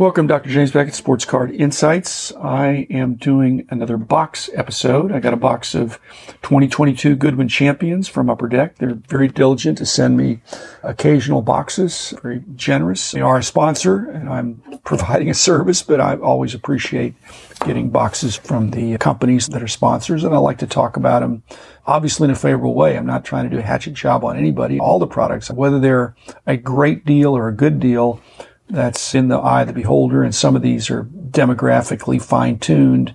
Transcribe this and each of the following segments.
Welcome, Dr. James Beckett, Sports Card Insights. I am doing another box episode. I got a box of 2022 Goodwin Champions from Upper Deck. They're very diligent to send me occasional boxes, very generous. They are a sponsor and I'm providing a service, but I always appreciate getting boxes from the companies that are sponsors and I like to talk about them obviously in a favorable way. I'm not trying to do a hatchet job on anybody. All the products, whether they're a great deal or a good deal, that's in the eye of the beholder. And some of these are demographically fine tuned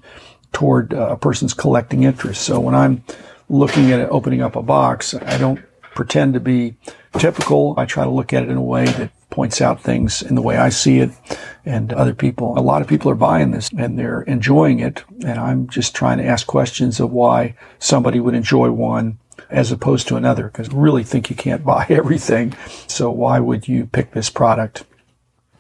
toward uh, a person's collecting interest. So when I'm looking at it, opening up a box, I don't pretend to be typical. I try to look at it in a way that points out things in the way I see it and other people. A lot of people are buying this and they're enjoying it. And I'm just trying to ask questions of why somebody would enjoy one as opposed to another because really think you can't buy everything. So why would you pick this product?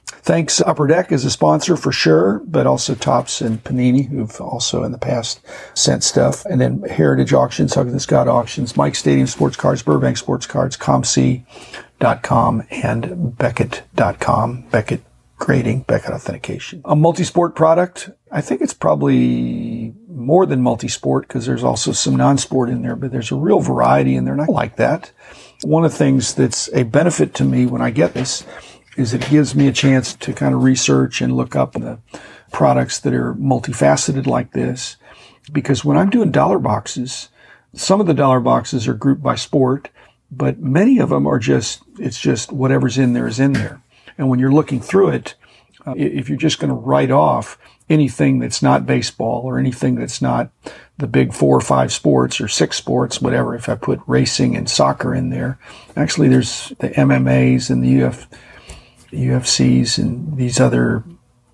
Thanks Upper Deck as a sponsor for sure, but also Topps and Panini, who've also in the past sent stuff. And then Heritage Auctions, Huggins Scott Auctions, Mike Stadium Sports Cards, Burbank Sports Cards, COMC.com, and Beckett.com. Beckett grading, Beckett authentication. A multi-sport product. I think it's probably more than multi-sport because there's also some non-sport in there, but there's a real variety in there and I like that. One of the things that's a benefit to me when I get this is it gives me a chance to kind of research and look up the products that are multifaceted like this. Because when I'm doing dollar boxes, some of the dollar boxes are grouped by sport, but many of them are just, it's just whatever's in there is in there. And when you're looking through it, uh, if you're just going to write off anything that's not baseball or anything that's not the big four or five sports or six sports, whatever, if I put racing and soccer in there, actually there's the MMAs and the UF, UFCs and these other.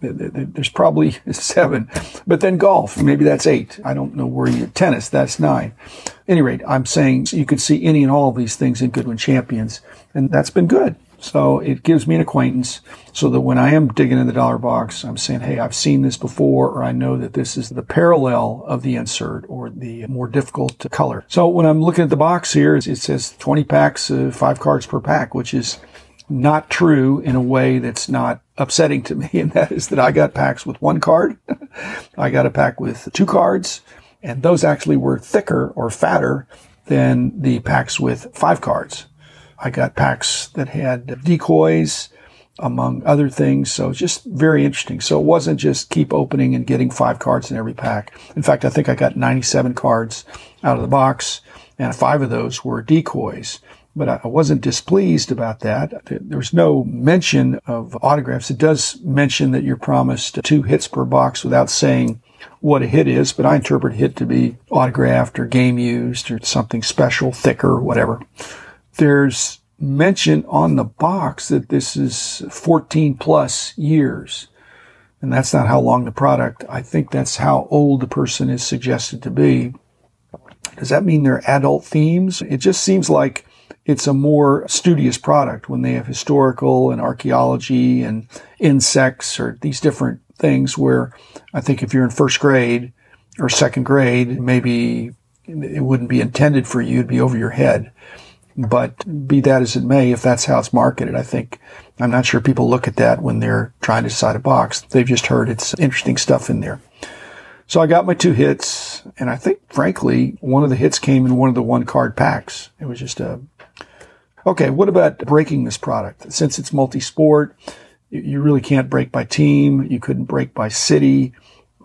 There's probably seven, but then golf, maybe that's eight. I don't know where you tennis, that's nine. At any rate, I'm saying you could see any and all of these things in Goodwin Champions, and that's been good. So it gives me an acquaintance so that when I am digging in the dollar box, I'm saying, hey, I've seen this before, or I know that this is the parallel of the insert or the more difficult color. So when I'm looking at the box here, it says 20 packs, uh, five cards per pack, which is not true in a way that's not upsetting to me. And that is that I got packs with one card. I got a pack with two cards and those actually were thicker or fatter than the packs with five cards. I got packs that had decoys among other things. So just very interesting. So it wasn't just keep opening and getting five cards in every pack. In fact, I think I got 97 cards out of the box and five of those were decoys but I wasn't displeased about that. There's no mention of autographs. It does mention that you're promised two hits per box without saying what a hit is, but I interpret hit to be autographed or game used or something special, thicker, whatever. There's mention on the box that this is 14 plus years. And that's not how long the product, I think that's how old the person is suggested to be. Does that mean they're adult themes? It just seems like it's a more studious product when they have historical and archaeology and insects or these different things where I think if you're in first grade or second grade, maybe it wouldn't be intended for you. It'd be over your head. But be that as it may, if that's how it's marketed, I think I'm not sure people look at that when they're trying to decide a box. They've just heard it's interesting stuff in there. So I got my two hits, and I think, frankly, one of the hits came in one of the one card packs. It was just a Okay, what about breaking this product? Since it's multi-sport, you really can't break by team. You couldn't break by city.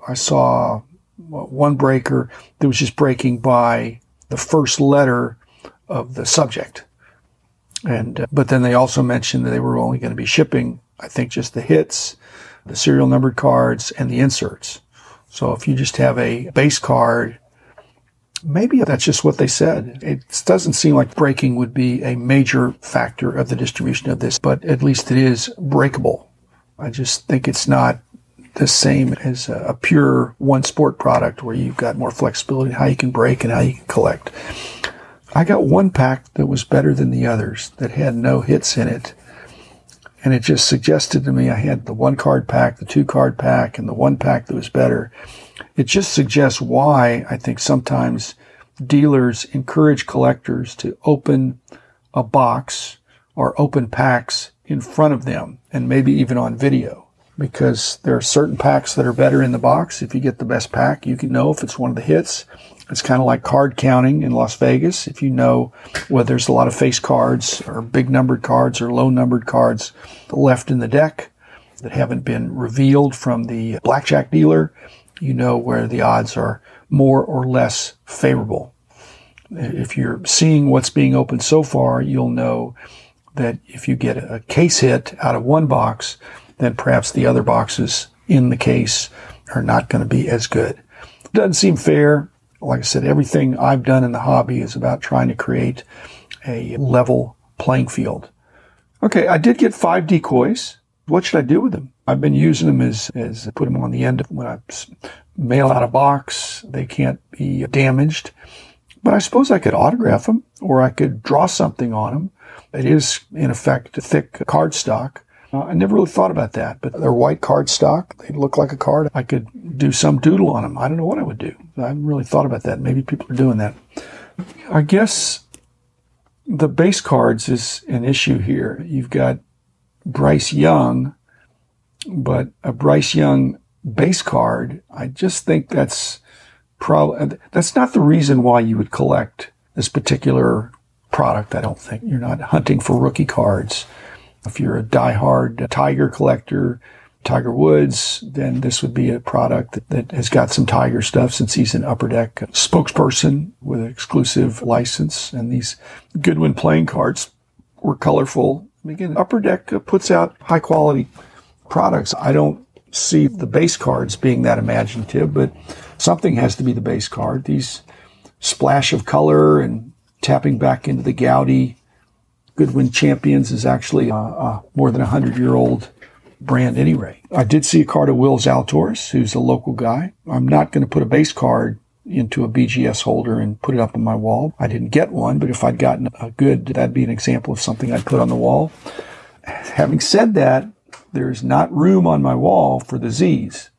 I saw one breaker that was just breaking by the first letter of the subject. And, uh, but then they also mentioned that they were only going to be shipping, I think, just the hits, the serial numbered cards, and the inserts. So if you just have a base card Maybe that's just what they said. It doesn't seem like breaking would be a major factor of the distribution of this, but at least it is breakable. I just think it's not the same as a pure one sport product where you've got more flexibility in how you can break and how you can collect. I got one pack that was better than the others that had no hits in it. And it just suggested to me I had the one card pack, the two card pack, and the one pack that was better. It just suggests why I think sometimes dealers encourage collectors to open a box or open packs in front of them and maybe even on video. because there are certain packs that are better in the box. If you get the best pack, you can know if it's one of the hits. It's kind of like card counting in Las Vegas. If you know whether there's a lot of face cards or big numbered cards or low numbered cards left in the deck that haven't been revealed from the blackjack dealer, you know where the odds are more or less favorable. If you're seeing what's being opened so far, you'll know that if you get a case hit out of one box, then perhaps the other boxes in the case are not going to be as good. It Doesn't seem fair. Like I said, everything I've done in the hobby is about trying to create a level playing field. Okay, I did get five decoys. What should I do with them? I've been using them as, as put them on the end of when I mail out a box. They can't be damaged. But I suppose I could autograph them or I could draw something on them. It is, in effect, thick cardstock. Uh, I never really thought about that, but they're white cardstock. They look like a card. I could do some doodle on them. I don't know what I would do. I haven't really thought about that. Maybe people are doing that. I guess the base cards is an issue here. You've got Bryce Young, but a Bryce Young base card, I just think that's probably, that's not the reason why you would collect this particular product. I don't think you're not hunting for rookie cards. If you're a diehard uh, Tiger collector, Tiger Woods, then this would be a product that, that, has got some Tiger stuff since he's an upper deck uh, spokesperson with an exclusive license. And these Goodwin playing cards were colorful. Again, upper deck uh, puts out high quality products. I don't see the base cards being that imaginative, but something has to be the base card. These splash of color and tapping back into the Goudey Goodwin Champions is actually a, a more than a hundred year old brand anyway. I did see a card of Will Zalatoris, who's a local guy. I'm not going to put a base card into a BGS holder and put it up on my wall. I didn't get one, but if I'd gotten a good, that'd be an example of something I'd put on the wall. Having said that, there's not room on my wall for the Z's.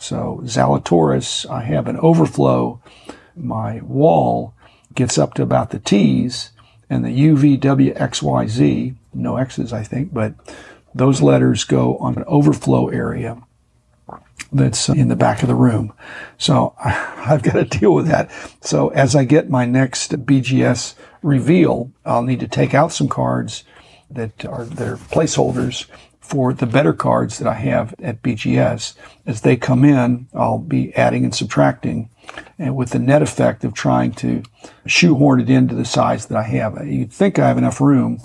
So Zalatoris, I have an overflow. My wall gets up to about the T's and the UVWXYZ, no X's, I think, but those letters go on an overflow area that's in the back of the room. So I've got to deal with that. So as I get my next BGS reveal, I'll need to take out some cards that are, are placeholders for the better cards that I have at BGS. As they come in, I'll be adding and subtracting and with the net effect of trying to shoehorn it into the size that I have. You'd think I have enough room,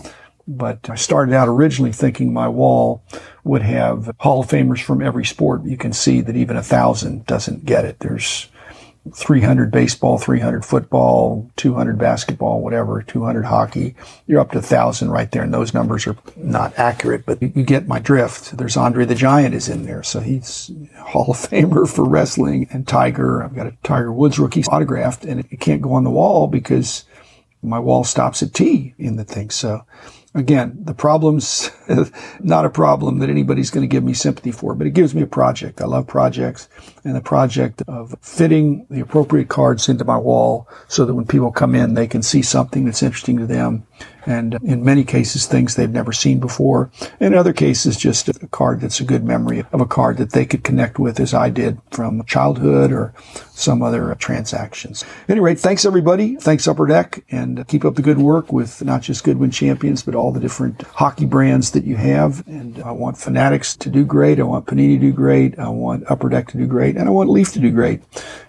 but I started out originally thinking my wall would have Hall of Famers from every sport. You can see that even a thousand doesn't get it. There's 300 baseball, 300 football, 200 basketball, whatever, 200 hockey. You're up to 1,000 right there. And those numbers are not accurate, but you get my drift. There's Andre the Giant is in there. So he's Hall of Famer for wrestling and Tiger. I've got a Tiger Woods rookie autographed and it can't go on the wall because my wall stops at T in the thing. So Again, the problem's not a problem that anybody's going to give me sympathy for, but it gives me a project. I love projects and the project of fitting the appropriate cards into my wall so that when people come in, they can see something that's interesting to them. And in many cases, things they've never seen before. In other cases, just a card that's a good memory of a card that they could connect with as I did from childhood or some other transactions. At any rate, thanks everybody. Thanks Upper Deck and keep up the good work with not just Goodwin Champions, but all the different hockey brands that you have. And I want Fanatics to do great. I want Panini to do great. I want Upper Deck to do great. And I want Leaf to do great.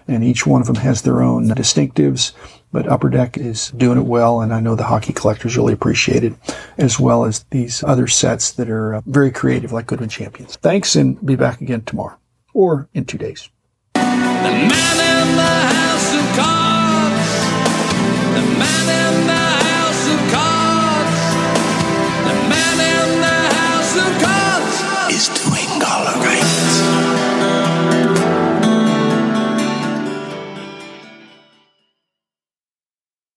And each one of them has their own distinctives. But Upper Deck is doing it well, and I know the hockey collectors really appreciate it, as well as these other sets that are uh, very creative, like Goodwin Champions. Thanks, and be back again tomorrow or in two days.